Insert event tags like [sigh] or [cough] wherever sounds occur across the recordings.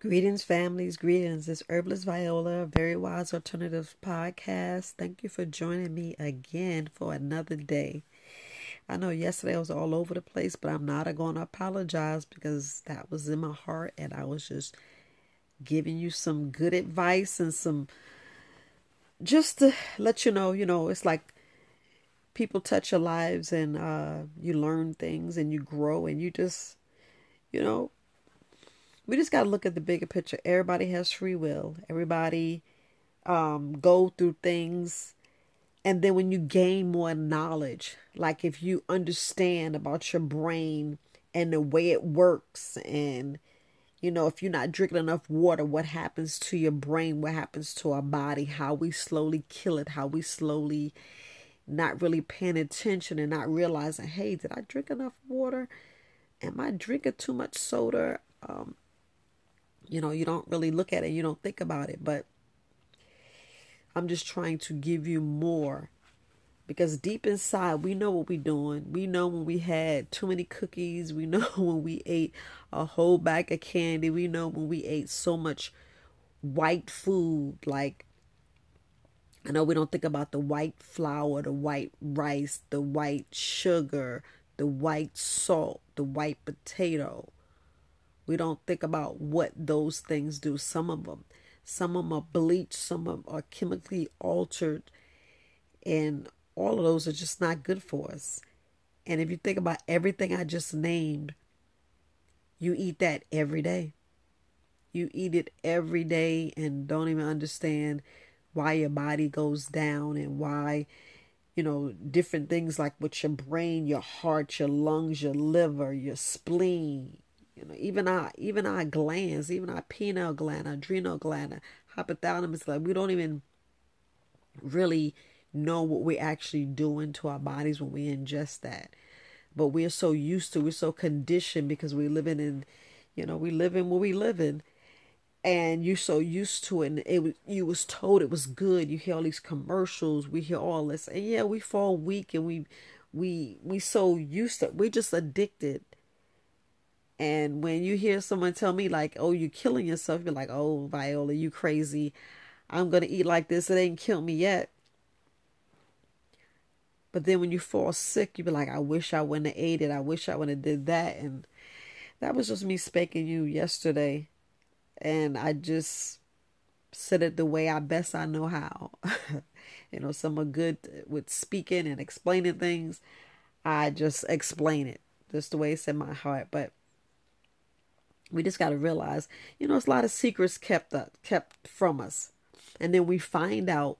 Greetings, families. Greetings. It's Herbalist Viola, Very Wise Alternatives Podcast. Thank you for joining me again for another day. I know yesterday I was all over the place, but I'm not going to apologize because that was in my heart and I was just giving you some good advice and some just to let you know, you know, it's like people touch your lives and uh, you learn things and you grow and you just, you know, we just got to look at the bigger picture. Everybody has free will. Everybody um, go through things. And then when you gain more knowledge, like if you understand about your brain and the way it works, and you know, if you're not drinking enough water, what happens to your brain, what happens to our body, how we slowly kill it, how we slowly not really paying attention and not realizing, hey, did I drink enough water? Am I drinking too much soda? Um, you know, you don't really look at it, you don't think about it, but I'm just trying to give you more because deep inside we know what we're doing. We know when we had too many cookies, we [laughs] know when we ate a whole bag of candy, we know when we ate so much white food like I know we don't think about the white flour, the white rice, the white sugar, the white salt, the white potato. We don't think about what those things do. Some of them, some of them are bleached, some of them are chemically altered, and all of those are just not good for us. And if you think about everything I just named, you eat that every day. You eat it every day and don't even understand why your body goes down and why, you know, different things like with your brain, your heart, your lungs, your liver, your spleen, you know, even our even our glands, even our pineal gland, adrenal gland, hypothalamus gland, we don't even really know what we're actually doing to our bodies when we ingest that. But we're so used to, we're so conditioned because we're living in, you know, we live in where we live in, and you're so used to it. And it you was told it was good. You hear all these commercials, we hear all this, and yeah, we fall weak, and we we we so used to, we're just addicted and when you hear someone tell me like, "Oh, you're killing yourself," you're like, "Oh, Viola, you crazy? I'm gonna eat like this. It ain't killed me yet." But then when you fall sick, you be like, "I wish I wouldn't have ate it. I wish I wouldn't have did that." And that was just me spanking you yesterday, and I just said it the way I best I know how. [laughs] you know, some are good with speaking and explaining things. I just explain it just the way it's in my heart, but we just got to realize, you know, it's a lot of secrets kept up, kept from us, and then we find out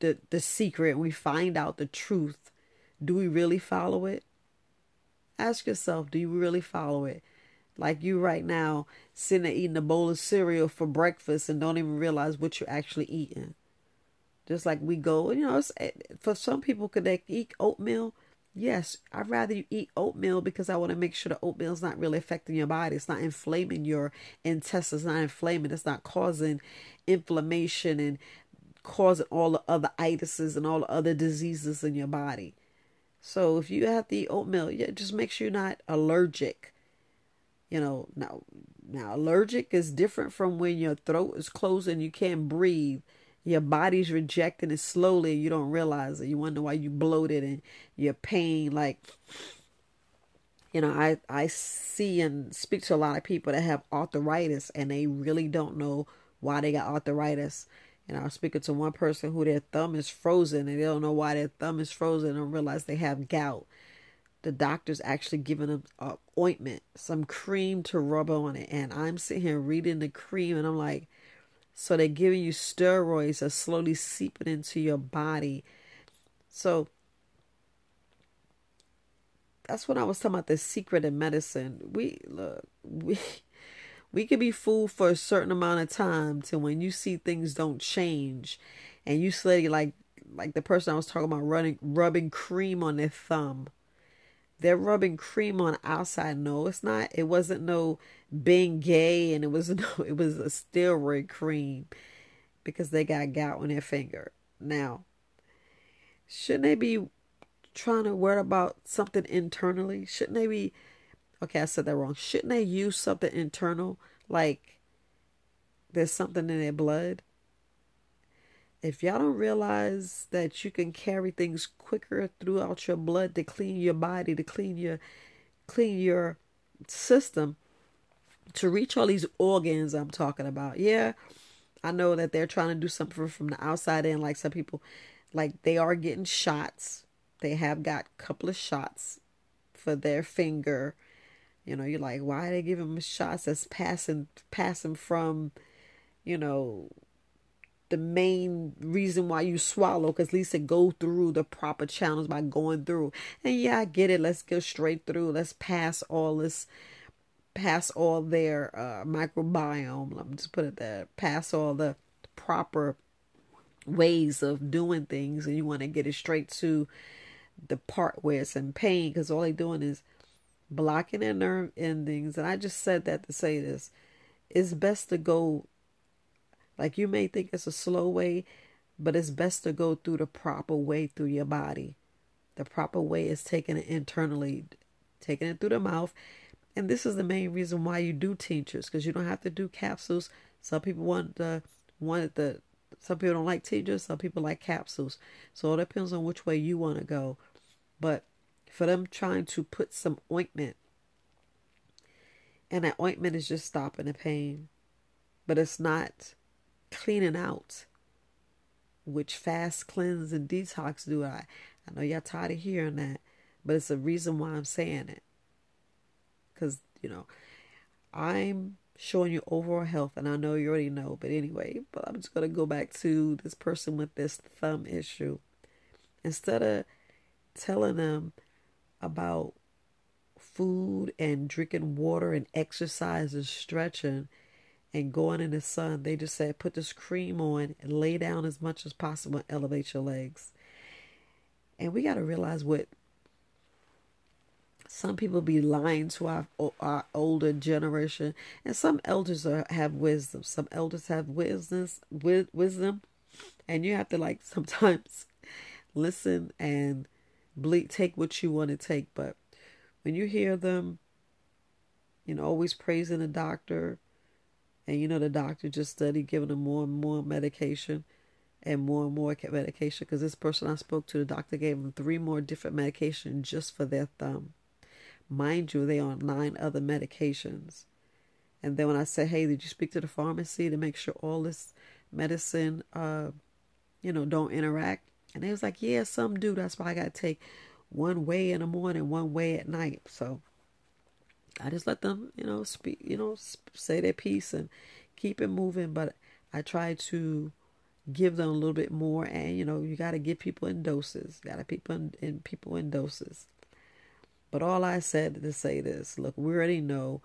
the the secret. We find out the truth. Do we really follow it? Ask yourself, do you really follow it? Like you right now, sitting there eating a bowl of cereal for breakfast and don't even realize what you're actually eating. Just like we go, you know, eh, for some people, could they eat oatmeal? Yes, I'd rather you eat oatmeal because I want to make sure the oatmeal is not really affecting your body. It's not inflaming your intestines, not inflaming. It's not causing inflammation and causing all the other itises and all the other diseases in your body. So if you have to eat oatmeal, yeah, just make sure you're not allergic. You know, now now allergic is different from when your throat is closed and you can't breathe your body's rejecting it slowly you don't realize it. You wonder why you bloated and your pain like you know, I I see and speak to a lot of people that have arthritis and they really don't know why they got arthritis. And I was speaking to one person who their thumb is frozen and they don't know why their thumb is frozen and realize they have gout. The doctor's actually giving them a ointment, some cream to rub on it. And I'm sitting here reading the cream and I'm like, so they're giving you steroids that slowly seeping into your body. So that's when I was talking about the secret in medicine. We look, [laughs] we we could be fooled for a certain amount of time till when you see things don't change, and you say like like the person I was talking about running rubbing cream on their thumb. They're rubbing cream on outside. No, it's not. It wasn't no Bengay and it was [laughs] no it was a steroid cream because they got gout on their finger. Now, shouldn't they be trying to worry about something internally? Shouldn't they be okay, I said that wrong. Shouldn't they use something internal like there's something in their blood. If y'all don't realize that you can carry things quicker throughout your blood to clean your body, to clean your clean your system, to reach all these organs I'm talking about. Yeah, I know that they're trying to do something from the outside in, like some people, like they are getting shots. They have got a couple of shots for their finger. You know, you're like, why are they giving them shots that's passing passing from, you know, the main reason why you swallow because it go through the proper channels by going through. And yeah i get it. Let's go straight through. Let's pass all this pass all their uh, microbiome. Let me just put it there. Pass all the proper ways of doing things and you want to get it straight to the part where it's in pain because all they're doing is blocking their nerve endings. And i just said that to say this. It's best to go like you may think it's a slow way, but it's best to go through the proper way through your body. The proper way is taking it internally, taking it through the mouth. And this is the main reason why you do tinctures, because you don't have to do capsules. Some people want the want the some people don't like tinctures, some people like capsules. So it depends on which way you want to go. But for them trying to put some ointment, and that ointment is just stopping the pain, but it's not cleaning out, which fast cleanse and detox do. I, I know y'all tired of hearing that, but it's a reason why I'm saying it. Because, you know, I'm showing you overall health, and I know you already know, but anyway, but I'm just going to go back to this person with this thumb issue. Instead of telling them about food and drinking water and exercise and stretching, and going in the sun. They just said put this cream on and lay down as much as possible elevate your legs. And we got to realize what some people be lying to our, our older generation, and some elders are, have wisdom. Some elders have wisdom, wisdom, and you have to like [laughs] sometimes listen and bleed, take what you want to take. But when you hear them, you know, always praising the doctor, and you know, the doctor just studied giving them more and more medication and more and more medication because this person I spoke to, the doctor gave them three more different medications just for their thumb. Mind you, they on nine other medications. And then when I said, hey, did you speak to the pharmacy to make sure all this medicine, uh, you know, don't interact? And they was like, yeah, some do. That's why I got to take one way in the morning, one way at night. So I just let them, you know, speak, you know, say their piece and keep it moving. But I try to give them a little bit more, and you know, you got to give people in doses. Got to people in, in people in doses. But all I said to say this: look, we already know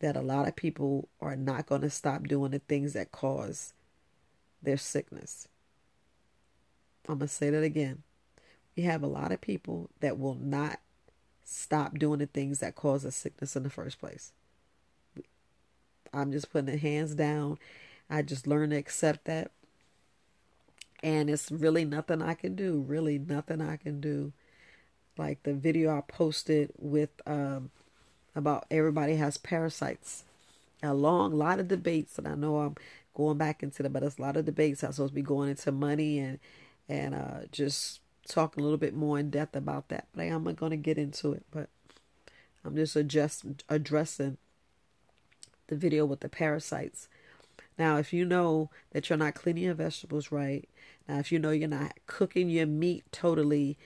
that a lot of people are not going to stop doing the things that cause their sickness. I'm to say that again. We have a lot of people that will not stop doing the things that cause us sickness in the first place. I'm just putting it hands down. I just learned to accept that. And it's really nothing I can do. Really nothing I can do. Like the video I posted with um, about everybody has parasites. A long lot of debates, and I know I'm going back into the, but it's a lot of debates. I'm supposed to be going into money and and uh, just talk a little bit more in depth about that, but I am not going to get into it. But I'm just adjust, addressing the video with the parasites. Now, if you know that you're not cleaning your vegetables right, now if you know you're not cooking your meat totally,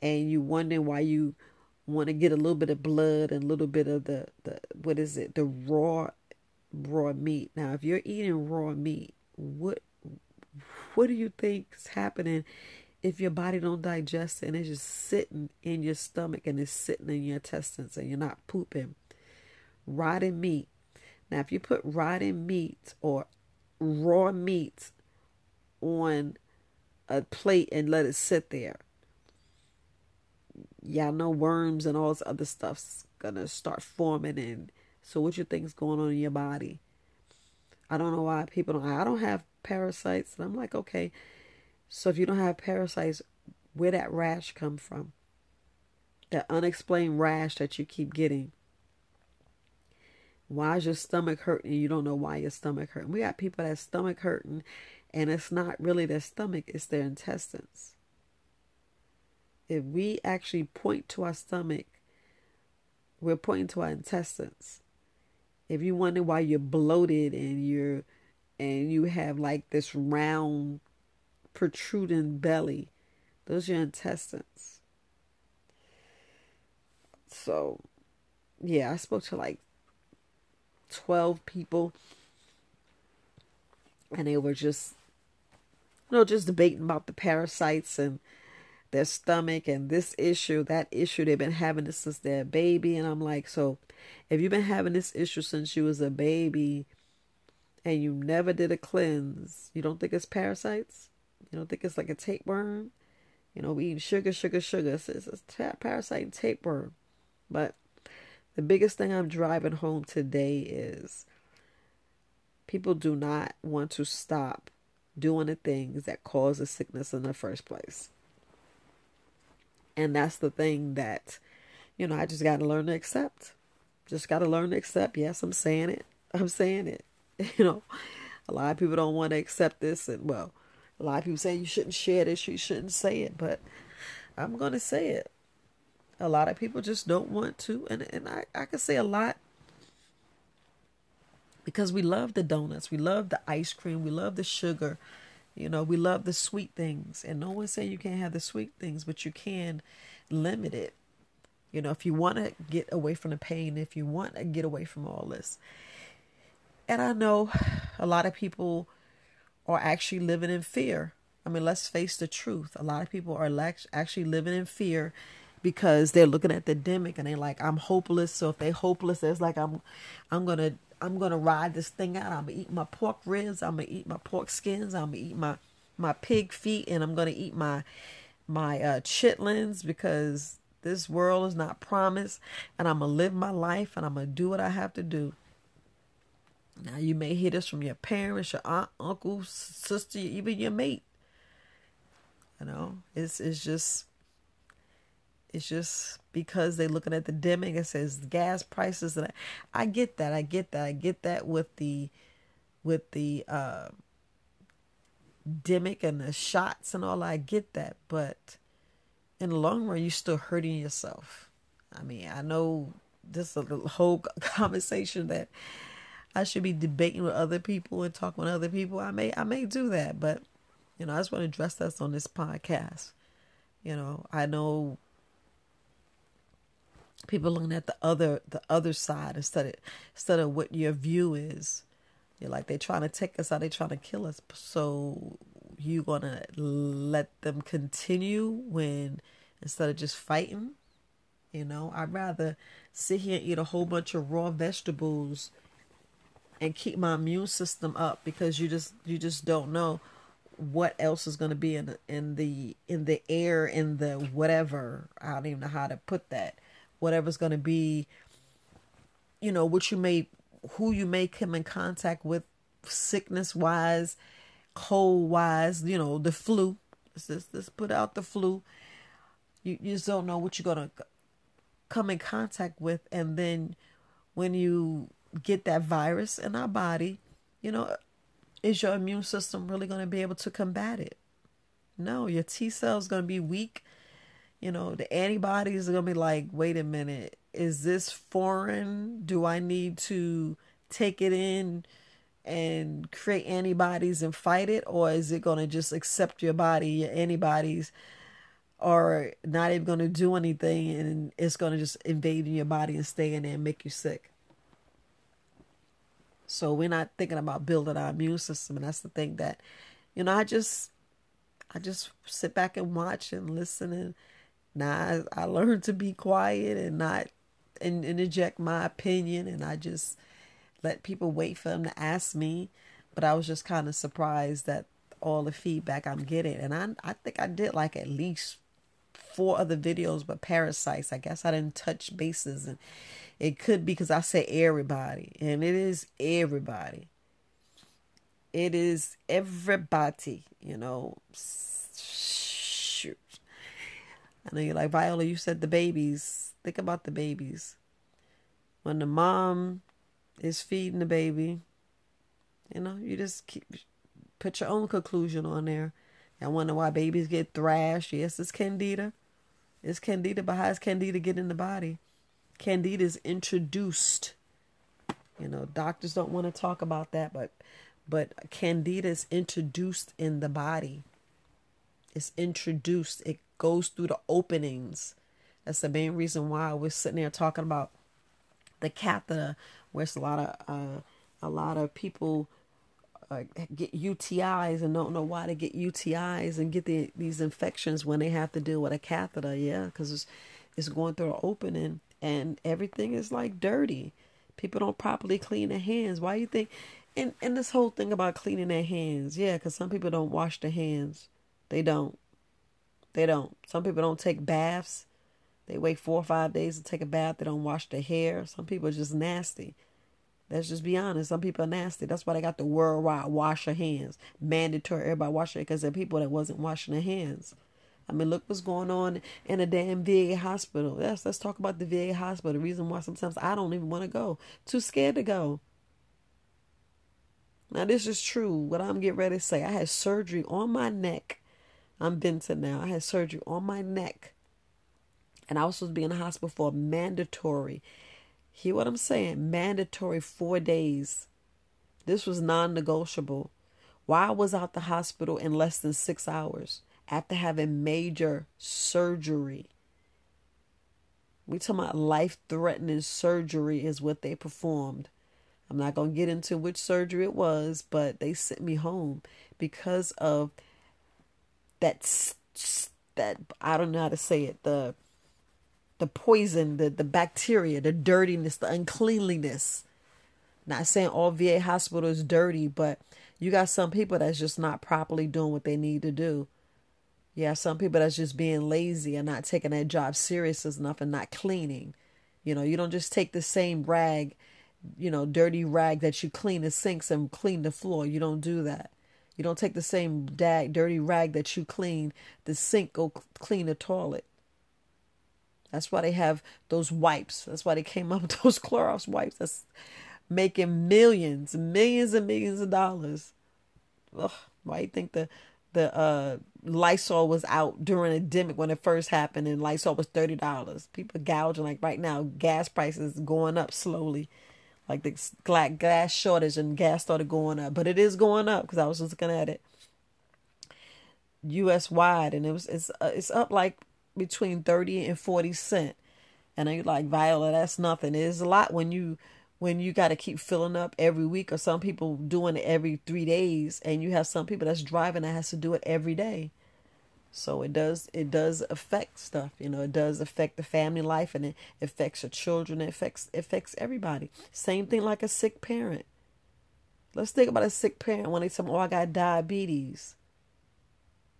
and you're wondering why you want to get a little bit of blood and a little bit of the, the what is it the raw raw meat. Now, if you're eating raw meat, what what do you think is happening if your body don't digest it and it's just sitting in your stomach and it's sitting in your intestines and you're not pooping. Rotting meat. Now, if you put rotting meat or raw meat on a plate and let it sit there, y'all know worms and all this other stuff's gonna start forming. And so, what you think's going on in your body? I don't know why people don't. I don't have parasites, and I'm like, okay so if you don't have parasites, where that rash come from? That unexplained rash that you keep getting. Why is your stomach hurting? You don't know why your stomach hurting. We got people that stomach hurting, and it's not really their stomach; it's their intestines. If we actually point to our stomach, we're pointing to our intestines. If you wonder why you're bloated and you're and you have like this round protruding belly, those are your intestines. So, yeah, I spoke to like 12 people and they were just you know just debating about the parasites and their stomach and this issue that issue. They've been having this since they're a baby and i'm like so if you've been having this issue since you was a baby and you never did a cleanse you don't think it's parasites you don't think it's like a tapeworm you know we eat sugar sugar sugar it's, it's a parasite and tapeworm but the biggest thing I'm driving home today is people do not want to stop doing the things that cause the sickness in the first place. And that's the thing that, you know, I just got to learn to accept. Just got to learn to accept. Yes, I'm saying it. I'm saying it. [laughs] You know, a lot of people don't want to accept this. And, well, a lot of people say you shouldn't share this, you shouldn't say it. But I'm going to say it. A lot of people just don't want to. And, and I, I can say a lot because we love the donuts, we love the ice cream, we love the sugar, you know, we love the sweet things. And no one's saying you can't have the sweet things, but you can limit it. You know, if you want to get away from the pain, if you want to get away from all this. And I know a lot of people are actually living in fear. I mean, let's face the truth. A lot of people are actually living in fear because they're looking at the demic and they're like, I'm hopeless. So if they're hopeless, it's like I'm I'm gonna I'm gonna ride this thing out. I'm gonna eat my pork ribs, I'm gonna eat my pork skins, I'm gonna eat my my pig feet, and I'm gonna eat my my uh, chitlins because this world is not promised, and I'm gonna live my life and I'm gonna do what I have to do. Now you may hear this from your parents, your aunt, uncle, sister, even your mate. You know, it's it's just it's just because they're looking at the demic. It says gas prices, and I, I get that. I get that. I get that with the with the uh, demic and the shots and all. I get that, but in the long run, you're still hurting yourself. I mean, I know this is a whole [laughs] conversation that I should be debating with other people and talking with other people. I may I may do that, but you know, I just want to address that on this podcast. You know, I know people looking at the other the other side instead of instead of what your view is. You're like they're trying to take us out, they're trying to kill us. So you gonna let them continue when instead of just fighting? You know, I'd rather sit here and eat a whole bunch of raw vegetables and keep my immune system up because you just you just don't know what else is going to be in the, in the in the air in the whatever I don't even know how to put that whatever's going to be, you know, what you may, who you may come in contact with, sickness wise, cold wise, you know, the flu. Let's let's put out the flu. You, you just don't know what you're going to come in contact with. And then when you get that virus in our body, you know, is your immune system really going to be able to combat it? No, your T cells going to be weak you know, the antibodies are going to be like, wait a minute, is this foreign? Do I need to take it in and create antibodies and fight it? Or is it going to just accept your body, your antibodies? are not even going to do anything and it's going to just invade your body and stay in there and make you sick. So we're not thinking about building our immune system, and that's the thing that, you know, I just, I just sit back and watch and listen and now I, I learned to be quiet and not and, interject my opinion, and I just let people wait for them to ask me. But I was just kind of surprised that all the feedback I'm getting, and I I think I did like at least four other videos, but parasites. I guess I didn't touch bases, and it could be because I say everybody, and it is everybody. It is everybody, you know. Shoot. I know you're like, Viola, you said the babies. Think about the babies. When the mom is feeding the baby. You know, you just keep put your own conclusion on there. I wonder why babies get thrush. Yes, it's candida. It's candida, but how does candida get in the body? Candida is introduced. You know, doctors don't want to talk about that, but but candida is introduced in the body. It's introduced. It goes through the openings. That's the main reason why we're sitting there talking about the catheter, where it's a lot of uh, a lot of people uh, get UTIs and don't know why they get UTIs and get the, these infections when they have to deal with a catheter. Yeah, because it's, it's going through an opening and everything is like dirty. People don't properly clean their hands. Why you think? And and this whole thing about cleaning their hands, yeah, because some people don't wash their hands. They don't. They don't. Some people don't take baths. They wait four or five days to take a bath. They don't wash their hair. Some people are just nasty. Let's just be honest. Some people are nasty. That's why they got the worldwide wash your hands. Mandatory everybody wash it because there are people that wasn't washing their hands. I mean, look what's going on in a damn VA hospital. Yes, let's talk about the VA hospital. The reason why sometimes I don't even want to go. Too scared to go. Now, this is true. What I'm getting ready to say. I had surgery on my neck. I'm Vincent now. I had surgery on my neck. And I was supposed to be in the hospital for mandatory Hear what I'm saying? Mandatory four days. This was non negotiable. Why was out the hospital in less than six hours after having major surgery. We talking about life threatening surgery is what they performed. I'm not gonna get into which surgery it was, but they sent me home because of that that I don't know how to say it the the poison, the, the bacteria, the dirtiness, the uncleanliness. Not saying all VA hospital is dirty, but you got some people that's just not properly doing what they need to do. Have some people that's just being lazy and not taking that job serious enough and not cleaning. You know, you don't just take the same rag, you know, dirty rag that you clean the sinks and clean the floor. You don't do that. You don't take the same dag, dirty rag that you clean the sink, go clean the toilet. That's why they have those wipes. That's why they came up with [laughs] those Clorox wipes. That's making millions, millions and millions of dollars. Ugh, why you think the the uh, Lysol was out during a demic when it first happened, and Lysol was thirty dollars. People gouging like right now. Gas prices going up slowly, like the gas shortage and gas started going up, but it is going up because I was just looking at it. U.S. wide, and it was it's uh, it's up like between 30 and 40 cent. And you're like, Viola, that's nothing. It is a lot when you when you got to keep filling up every week or some people doing it every three days and you have some people that's driving that has to do it every day so it does it does affect stuff you know it does affect the family life and it affects your children it affects it affects everybody same thing like a sick parent let's think about a sick parent when they say oh i got diabetes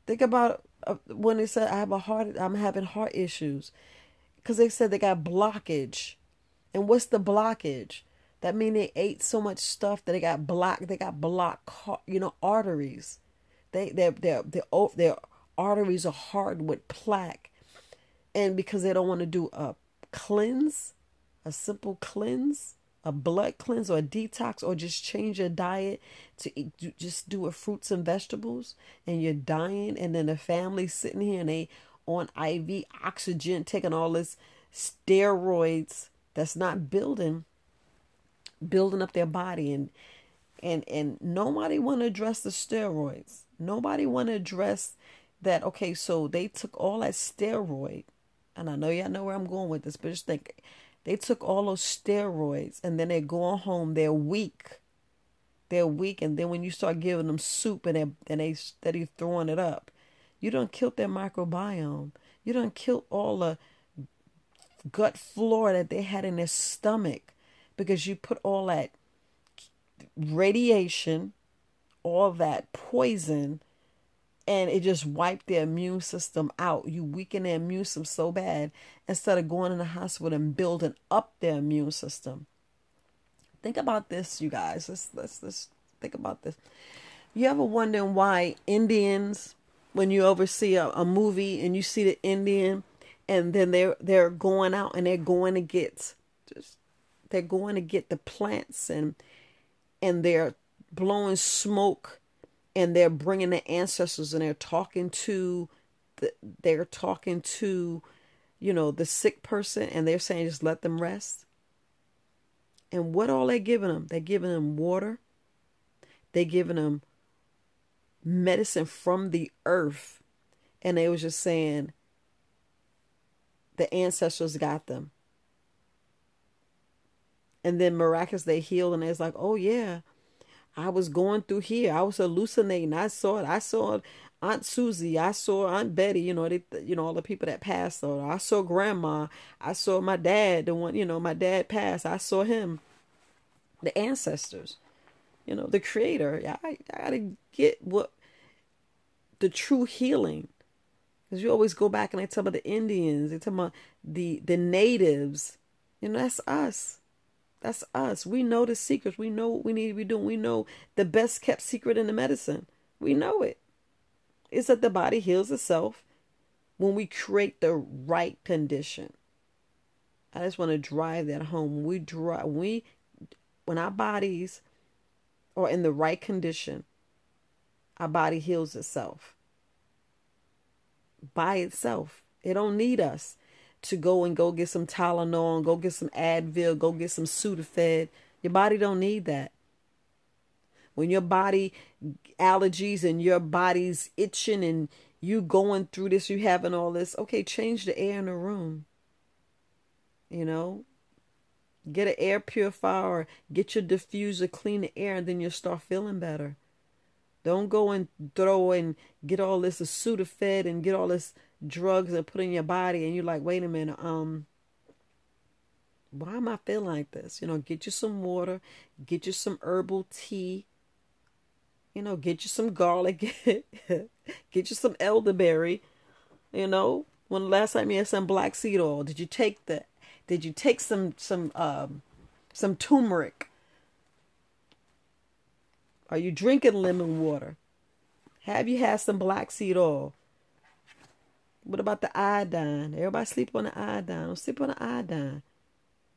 think about when they said I have a heart, I'm having heart issues, because they said they got blockage, and what's the blockage? That mean they ate so much stuff that they got blocked. They got blocked, you know, arteries. They their their their their arteries are hard with plaque, and because they don't want to do a cleanse, a simple cleanse, a blood cleanse or a detox or just change your diet to eat, just do a fruits and vegetables and you're dying and then the family sitting here and they on IV oxygen taking all this steroids that's not building building up their body and and and nobody want to address the steroids. Nobody want to address that okay so they took all that steroid and I know y'all know where I'm going with this but just think they took all those steroids and then they're going home. They're weak. They're weak. And then when you start giving them soup and they and they steady throwing it up, you don't kill their microbiome. You don't kill all the gut flora that they had in their stomach because you put all that radiation, all that poison and it just wiped their immune system out. You weaken their immune system so bad instead of going in the hospital and building up their immune system. Think about this, you guys. Let's let's let's think about this. You ever wondering why Indians, when you oversee a, a movie and you see the Indian, and then they're they're going out and they're going to get just they're going to get the plants and and they're blowing smoke and they're bringing the ancestors and they're talking to the, they're talking to you know the sick person and they're saying just let them rest. And what all they giving them? They're giving them water. They're giving them medicine from the earth. And they was just saying the ancestors got them. And then miraculously they healed and it's like oh yeah I was going through here. I was hallucinating. I saw it. I saw Aunt Susie. I saw Aunt Betty. You know, they, you know, all the people that passed. So I saw Grandma. I saw my dad. The one, you know, my dad passed. I saw him. The ancestors. You know, the Creator. I, I gotta get what the true healing. Because you always go back and they talk about the Indians. They talk about the the natives. You know, that's us. That's us. We know the secrets. We know what we need to be doing. We know the best kept secret in the medicine. We know it. It's that the body heals itself when we create the right condition. I just want to drive that home. We drive we when our bodies are in the right condition, our body heals itself by itself. It don't need us to go and go get some Tylenol go get some Advil, go get some Sudafed. Your body don't need that. When your body allergies and your body's itching and you going through this, you having all this, okay, change the air in the room. You know, get an air purifier get your diffuser, clean the air, and then you'll start feeling better. Don't go and throw and get all this Sudafed and get all this drugs and put in your body and you're like, wait a minute, um, why am I feeling like this? You know, get you some water, get you some herbal tea, you know, get you some garlic, [laughs] get you some elderberry, you know. When the last time you had some black seed oil, did you take the did you take some some um some turmeric? Are you drinking lemon water? Have you had some black seed oil? What about the iodine? Everybody sleep on the iodine. Don't sleep on the iodine.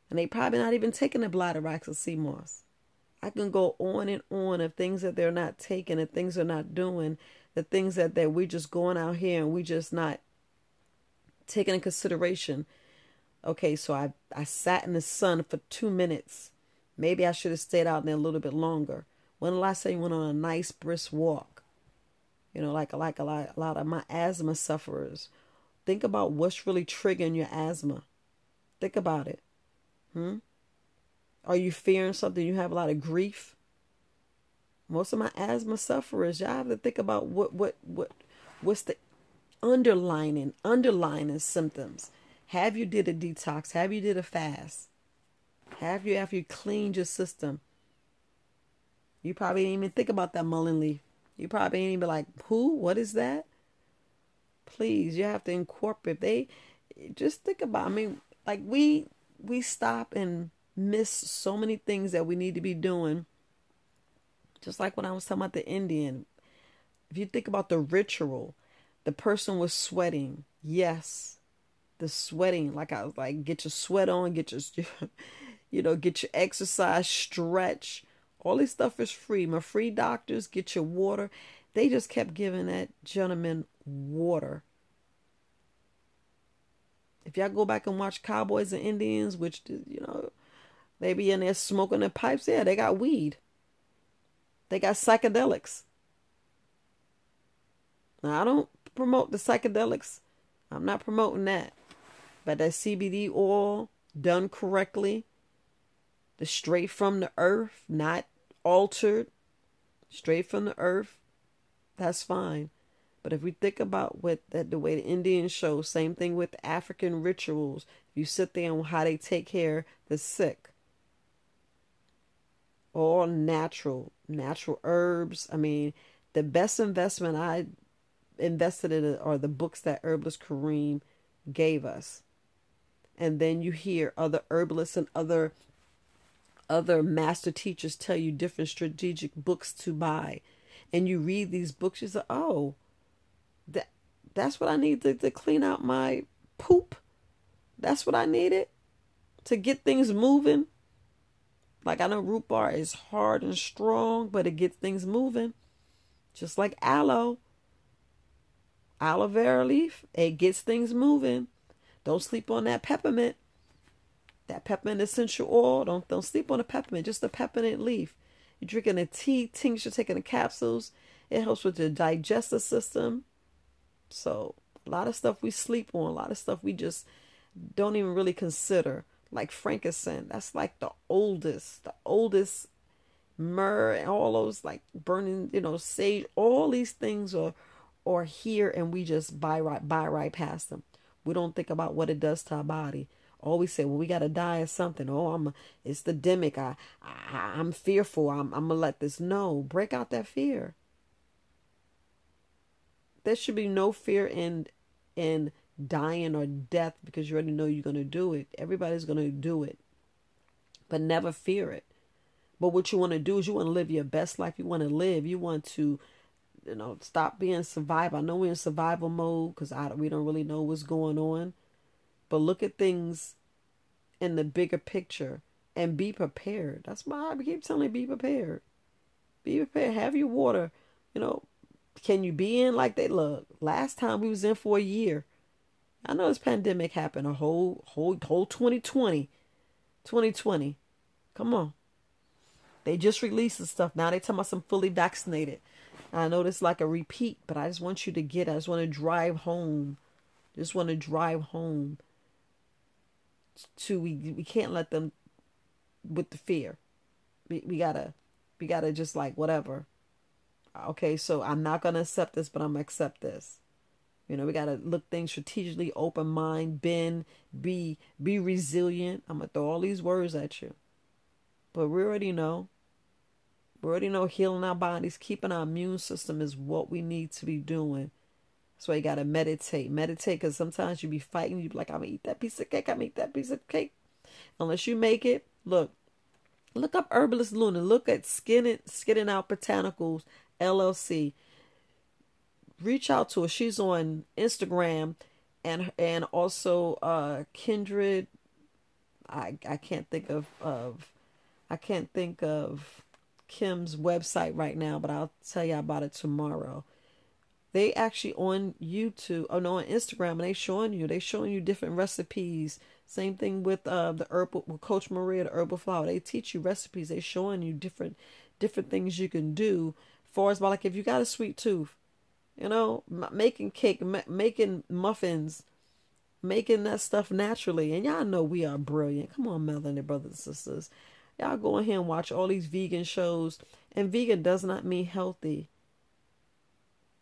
And they probably not even taking the bladderwracks or sea moss. I can go on and on of things that they're not taking and things they're not doing, the things that, that we're just going out here and we just not taking in consideration. Okay, so I, I sat in the sun for two minutes. Maybe I should have stayed out there a little bit longer. When the last time you went on a nice brisk walk? You know, like like a lot, a lot of my asthma sufferers. Think about what's really triggering your asthma. Think about it. Hmm? Are you fearing something? You have a lot of grief. Most of my asthma sufferers, y'all have to think about what what what what's the underlining underlining symptoms. Have you did a detox? Have you did a fast? Have you have you cleaned your system? You probably didn't even think about that mullein leaf. You probably ain't even like, who? What is that? Please, you have to incorporate. They just think about. I mean, like we we stop and miss so many things that we need to be doing. Just like when I was talking about the Indian. If you think about the ritual, the person was sweating. Yes, the sweating. Like I was like, get your sweat on, get your, [laughs] you know, get your exercise, stretch all this stuff is free. My free doctors, get your water. They just kept giving that gentleman water. If y'all go back and watch Cowboys and Indians, which, you know, they be in there smoking their pipes, yeah, they got weed. They got psychedelics. Now, I don't promote the psychedelics. I'm not promoting that. But that CBD oil done correctly, the straight from the earth, not altered, straight from the earth, that's fine. But if we think about what that the way the Indians show, same thing with African rituals. If You sit there and how they take care the sick. All natural, natural herbs. I mean, the best investment I invested in are the books that Herbalist Kareem gave us. And then you hear other herbalists and other other master teachers tell you different strategic books to buy and you read these books you say oh that that's what i need to, to clean out my poop that's what i needed to get things moving Like I know rhubarb is hard and strong, but it gets things moving. Just like aloe. Aloe vera leaf, it gets things moving. Don't sleep on that peppermint. That peppermint essential oil. Don't don't sleep on the peppermint, just the peppermint leaf. You're drinking a tea tincture, taking the capsules. It helps with the digestive system. So a lot of stuff we sleep on, a lot of stuff we just don't even really consider. Like frankincense, that's like the oldest, the oldest myrrh and all those like burning, you know, sage. All these things are are here, and we just buy right buy right past them. We don't think about what it does to our body. Always say, well, we got to die of something. Oh, I'm, it's the demic. I, I, I'm fearful. I'm, I'm going to let this know. Break out that fear. There should be no fear in, in dying or death because you already know you're going to do it. Everybody's going to do it, but never fear it. But what you want to do is you want to live your best life. You want to live. You want to, you know, stop being survival. I know we're in survival mode because I we don't really know what's going on, but look at things in the bigger picture and be prepared. That's why I keep telling you, be prepared. Be prepared. Have your water. You know, can you be in like they look? Last time we was in for a year. I know this pandemic happened a whole whole whole 2020. 2020. Come on. They just released the stuff. Now they talking about some fully vaccinated. I know this like a repeat, but I just want you to get. I just want to drive home. Just want to drive home. To we we can't let them with the fear. We we gotta we gotta just like whatever. Okay, so I'm not gonna accept this, but I'm gonna accept this. You know, we gotta look things strategically, open mind, bend, be be resilient. I'm gonna throw all these words at you. But we already know we already know healing our bodies, keeping our immune system is what we need to be doing. Why you gotta meditate. Meditate because sometimes you be fighting, you be like, I'm gonna eat that piece of cake, I'm gonna eat that piece of cake. Unless you make it, look, look up Herbalist Luna, look at Skinning Skinning Out Botanicals LLC. Reach out to her. She's on Instagram and and also uh Kindred I I can't think of of I can't think of Kim's website right now, but I'll tell you about it tomorrow. They actually on YouTube, oh no, on Instagram, and they showing you, they showing you different recipes. Same thing with uh the herbal with Coach Maria, the herbal flower. They teach you recipes. They showing you different different things you can do. For as well, like if you got a sweet tooth, you know, making cake, making muffins, making that stuff naturally. And y'all know we are brilliant. Come on, Melanie, brothers and sisters. Y'all go ahead and watch all these vegan shows. And vegan does not mean healthy.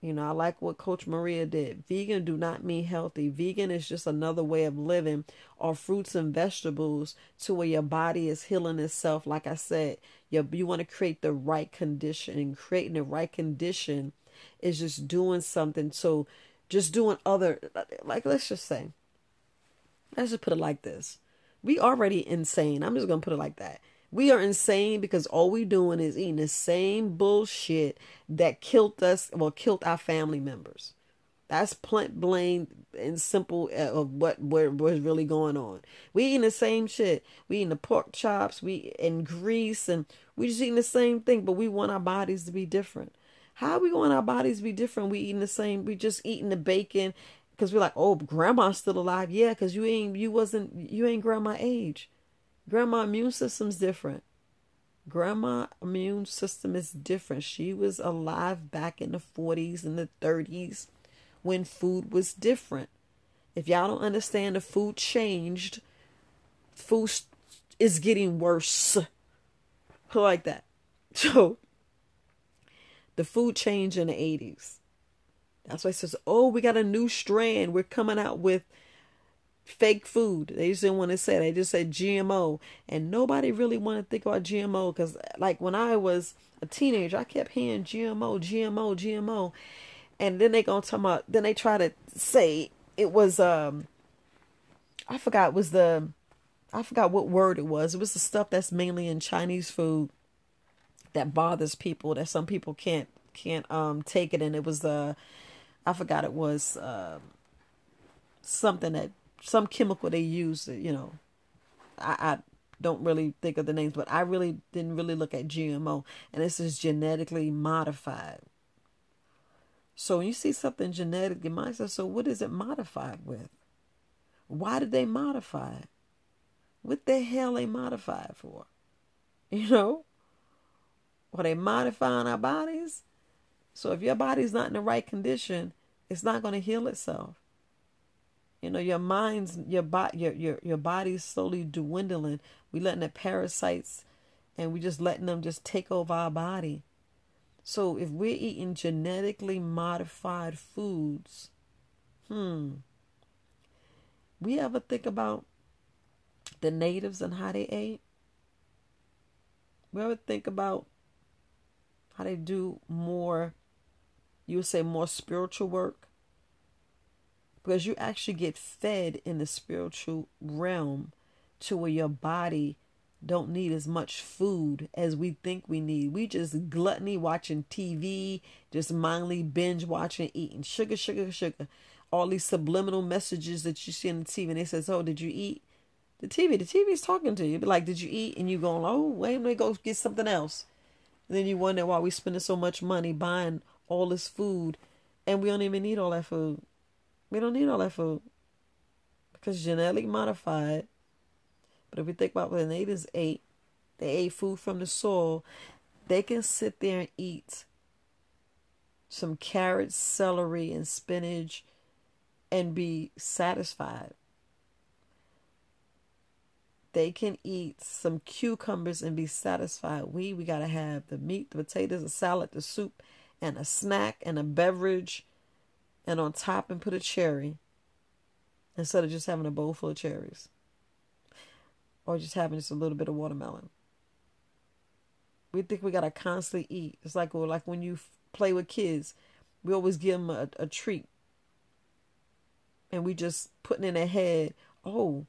You know, I like what Coach Maria did. Vegan do not mean healthy. Vegan is just another way of living or fruits and vegetables to where your body is healing itself. Like I said, you, you want to create the right condition. And creating the right condition is just doing something. So just doing other, like let's just say, let's just put it like this. We already insane. I'm just going to put it like that. We are insane because all we doing is eating the same bullshit that killed us, well, killed our family members. That's plant blame and simple uh, of what what was really going on. We eating the same shit. We eating the pork chops. We in grease and we just eating the same thing, but we want our bodies to be different. How we want our bodies to be different? We eating the same. We just eating the bacon because we're like, oh, grandma's still alive. Yeah, because you ain't you wasn't you ain't grandma age. Grandma immune system's different. Grandma immune system is different. She was alive back in the 40s and the 30s when food was different. If y'all don't understand the food changed, food is getting worse. [laughs] Like that. [laughs] So the food changed in the 80s. That's why it says, oh, we got a new strand. We're coming out with fake food. They just didn't want to say. They just said GMO, and nobody really wanted to think about GMO because, like, when I was a teenager, I kept hearing GMO, GMO, GMO, and then they gonna talk about. Then they try to say it was um, I forgot was the, I forgot what word it was. It was the stuff that's mainly in Chinese food that bothers people that some people can't can't um take it, and it was the, uh, I forgot it was uh, something that some chemical they use, you know, I, I don't really think of the names, but I really didn't really look at GMO. And this is genetically modified. So when you see something genetic, your mind says, so what is it modified with? Why did they modify it? What the hell they modify it for? You know? Are they modifying our bodies? So if your body's not in the right condition, it's not going to heal itself. You know, your mind's your body your your your body's slowly dwindling. We letting the parasites and we just letting them just take over our body. So if we're eating genetically modified foods, hmm. We ever think about the natives and how they ate? We ever think about how they do more, you would say more spiritual work? Because you actually get fed in the spiritual realm to where your body don't need as much food as we think we need. We just gluttony watching TV, just mindly binge watching, eating sugar, sugar, sugar. All these subliminal messages that you see on the TV, and they says, "Oh, did you eat?" The TV, the TV is talking to you. But like, did you eat? And you going, "Oh, wait, let me go get something else." And then you wonder why we spending so much money buying all this food, and we don't even need all that food. We don't need all that food because genetically modified. But if we think about what the natives ate, they ate food from the soil. They can sit there and eat some carrots, celery, and spinach and be satisfied. They can eat some cucumbers and be satisfied. We we gotta have the meat, the potatoes, the salad, the soup, and a snack and a beverage, and on top and put a cherry. Instead of just having a bowl full of cherries. Or just having just a little bit of watermelon. We think we gotta constantly eat. It's like well, like when you play with kids, we always give them a, a treat, and we just putting in their head, oh,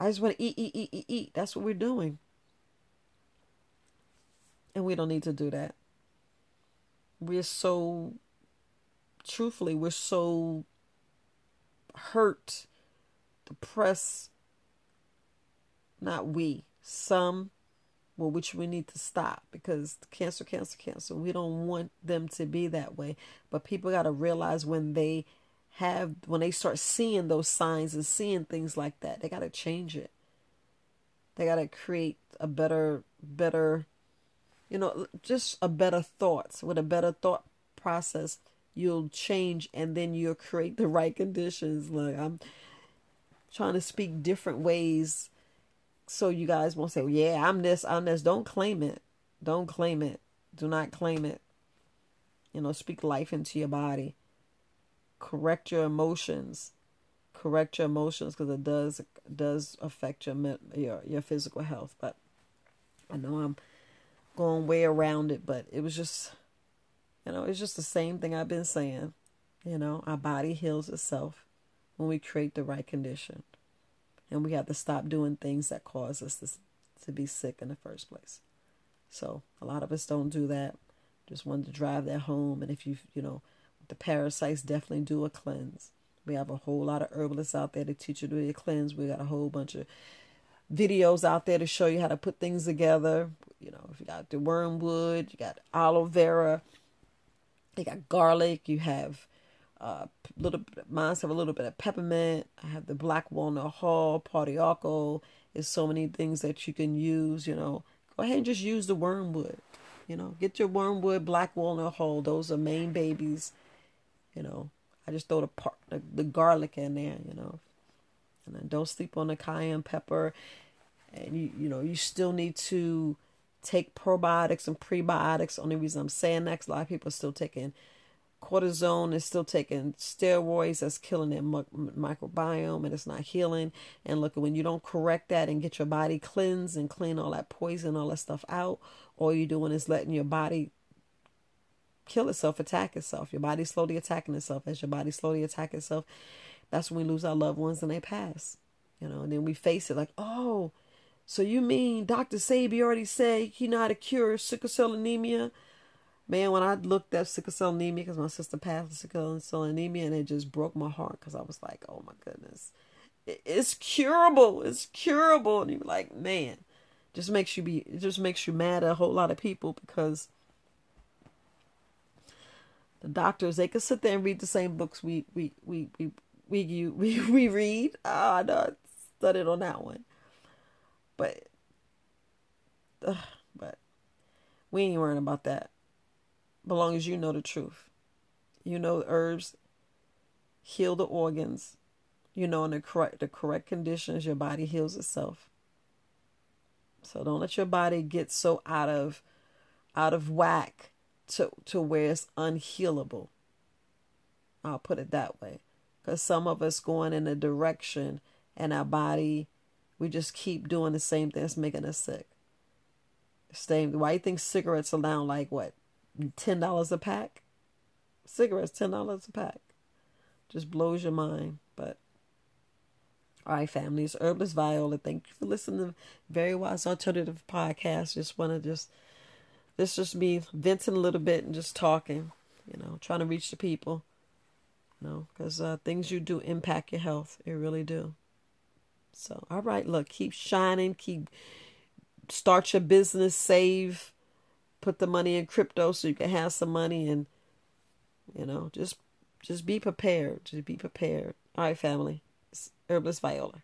I just want to eat, eat, eat, eat, eat. That's what we're doing. And we don't need to do that. We're so, truthfully, we're so hurt, depressed. Not we, some, well, which we need to stop because cancer, cancer, cancer. We don't want them to be that way. But people got to realize when they have when they start seeing those signs and seeing things like that, they got to change it. They got to create a better better you know, just a better thoughts. With a better thought process, you'll change and then you'll create the right conditions. Look, I'm trying to speak different ways so you guys won't say, well, yeah, I'm this, I'm this. Don't claim it. Don't claim it. Do not claim it. You know, speak life into your body correct your emotions correct your emotions because it does does affect your your your physical health but i know i'm going way around it but it was just you know it's just the same thing i've been saying you know our body heals itself when we create the right condition and we have to stop doing things that cause us to, to be sick in the first place so a lot of us don't do that just wanted to drive that home and if you you know the parasites definitely do a cleanse. We have a whole lot of herbalists out there to teach you to do a cleanse. We got a whole bunch of videos out there to show you how to put things together. You know, if you got the wormwood, you got aloe vera, you got garlic, you have a uh, little mine have a little bit of peppermint. I have the black walnut hull, pau d'arco. There's so many things that you can use. You know, go ahead and just use the wormwood. You know, get your wormwood, black walnut hull. Those are main babies you know, I just throw the part, the, the garlic in there. You know, and then don't sleep on the cayenne pepper. And you you know you still need to take probiotics and prebiotics. Only reason I'm saying that, a lot of people are still taking cortisone is still taking steroids that's killing their microbiome and it's not healing and look when you don't correct that and get your body cleansed and clean all that poison all that stuff out all you're doing is letting your body kill itself, attack itself. Your body slowly attacking itself. As your body slowly attack itself, that's when we lose our loved ones and they pass. You know, and then we face it like, oh, so you mean Dr. Sebi already said he know how to cure sickle cell anemia? Man, when I looked at sickle cell anemia, because my sister passed sickle cell anemia, and it just broke my heart because I was like, oh my goodness. it's curable. It's curable. And you're like, man, just makes you be it just makes you mad at a whole lot of people because the doctors they can sit there and read the same books we we we we we we, [laughs] we read. Oh, I know I studied on that one. But uh, but we ain't worrying about that. But long as you know the truth. You know herbs heal the organs. You know in the correct the correct conditions your body heals itself. So don't let your body get so out of out of whack to to where it's unhealable. I'll put it that way. Because some of us going in a direction and our body, we just keep doing the same thing that's making us sick. Same. Why you think cigarettes are now like what, ten dollars a pack? Cigarettes ten dollars a pack. Just blows your mind. But all right, family, it's Herbalist Viola. Thank you for listening to Very Wise Alternative Podcast. Just want to just this just me venting a little bit and just talking, you know, trying to reach the people, you know, because uh, things you do impact your health. It really do. So, all right, look, keep shining, keep start your business, save, put the money in crypto so you can have some money, and you know, just just be prepared. Just be prepared. All right, family. It's Herbalist Viola.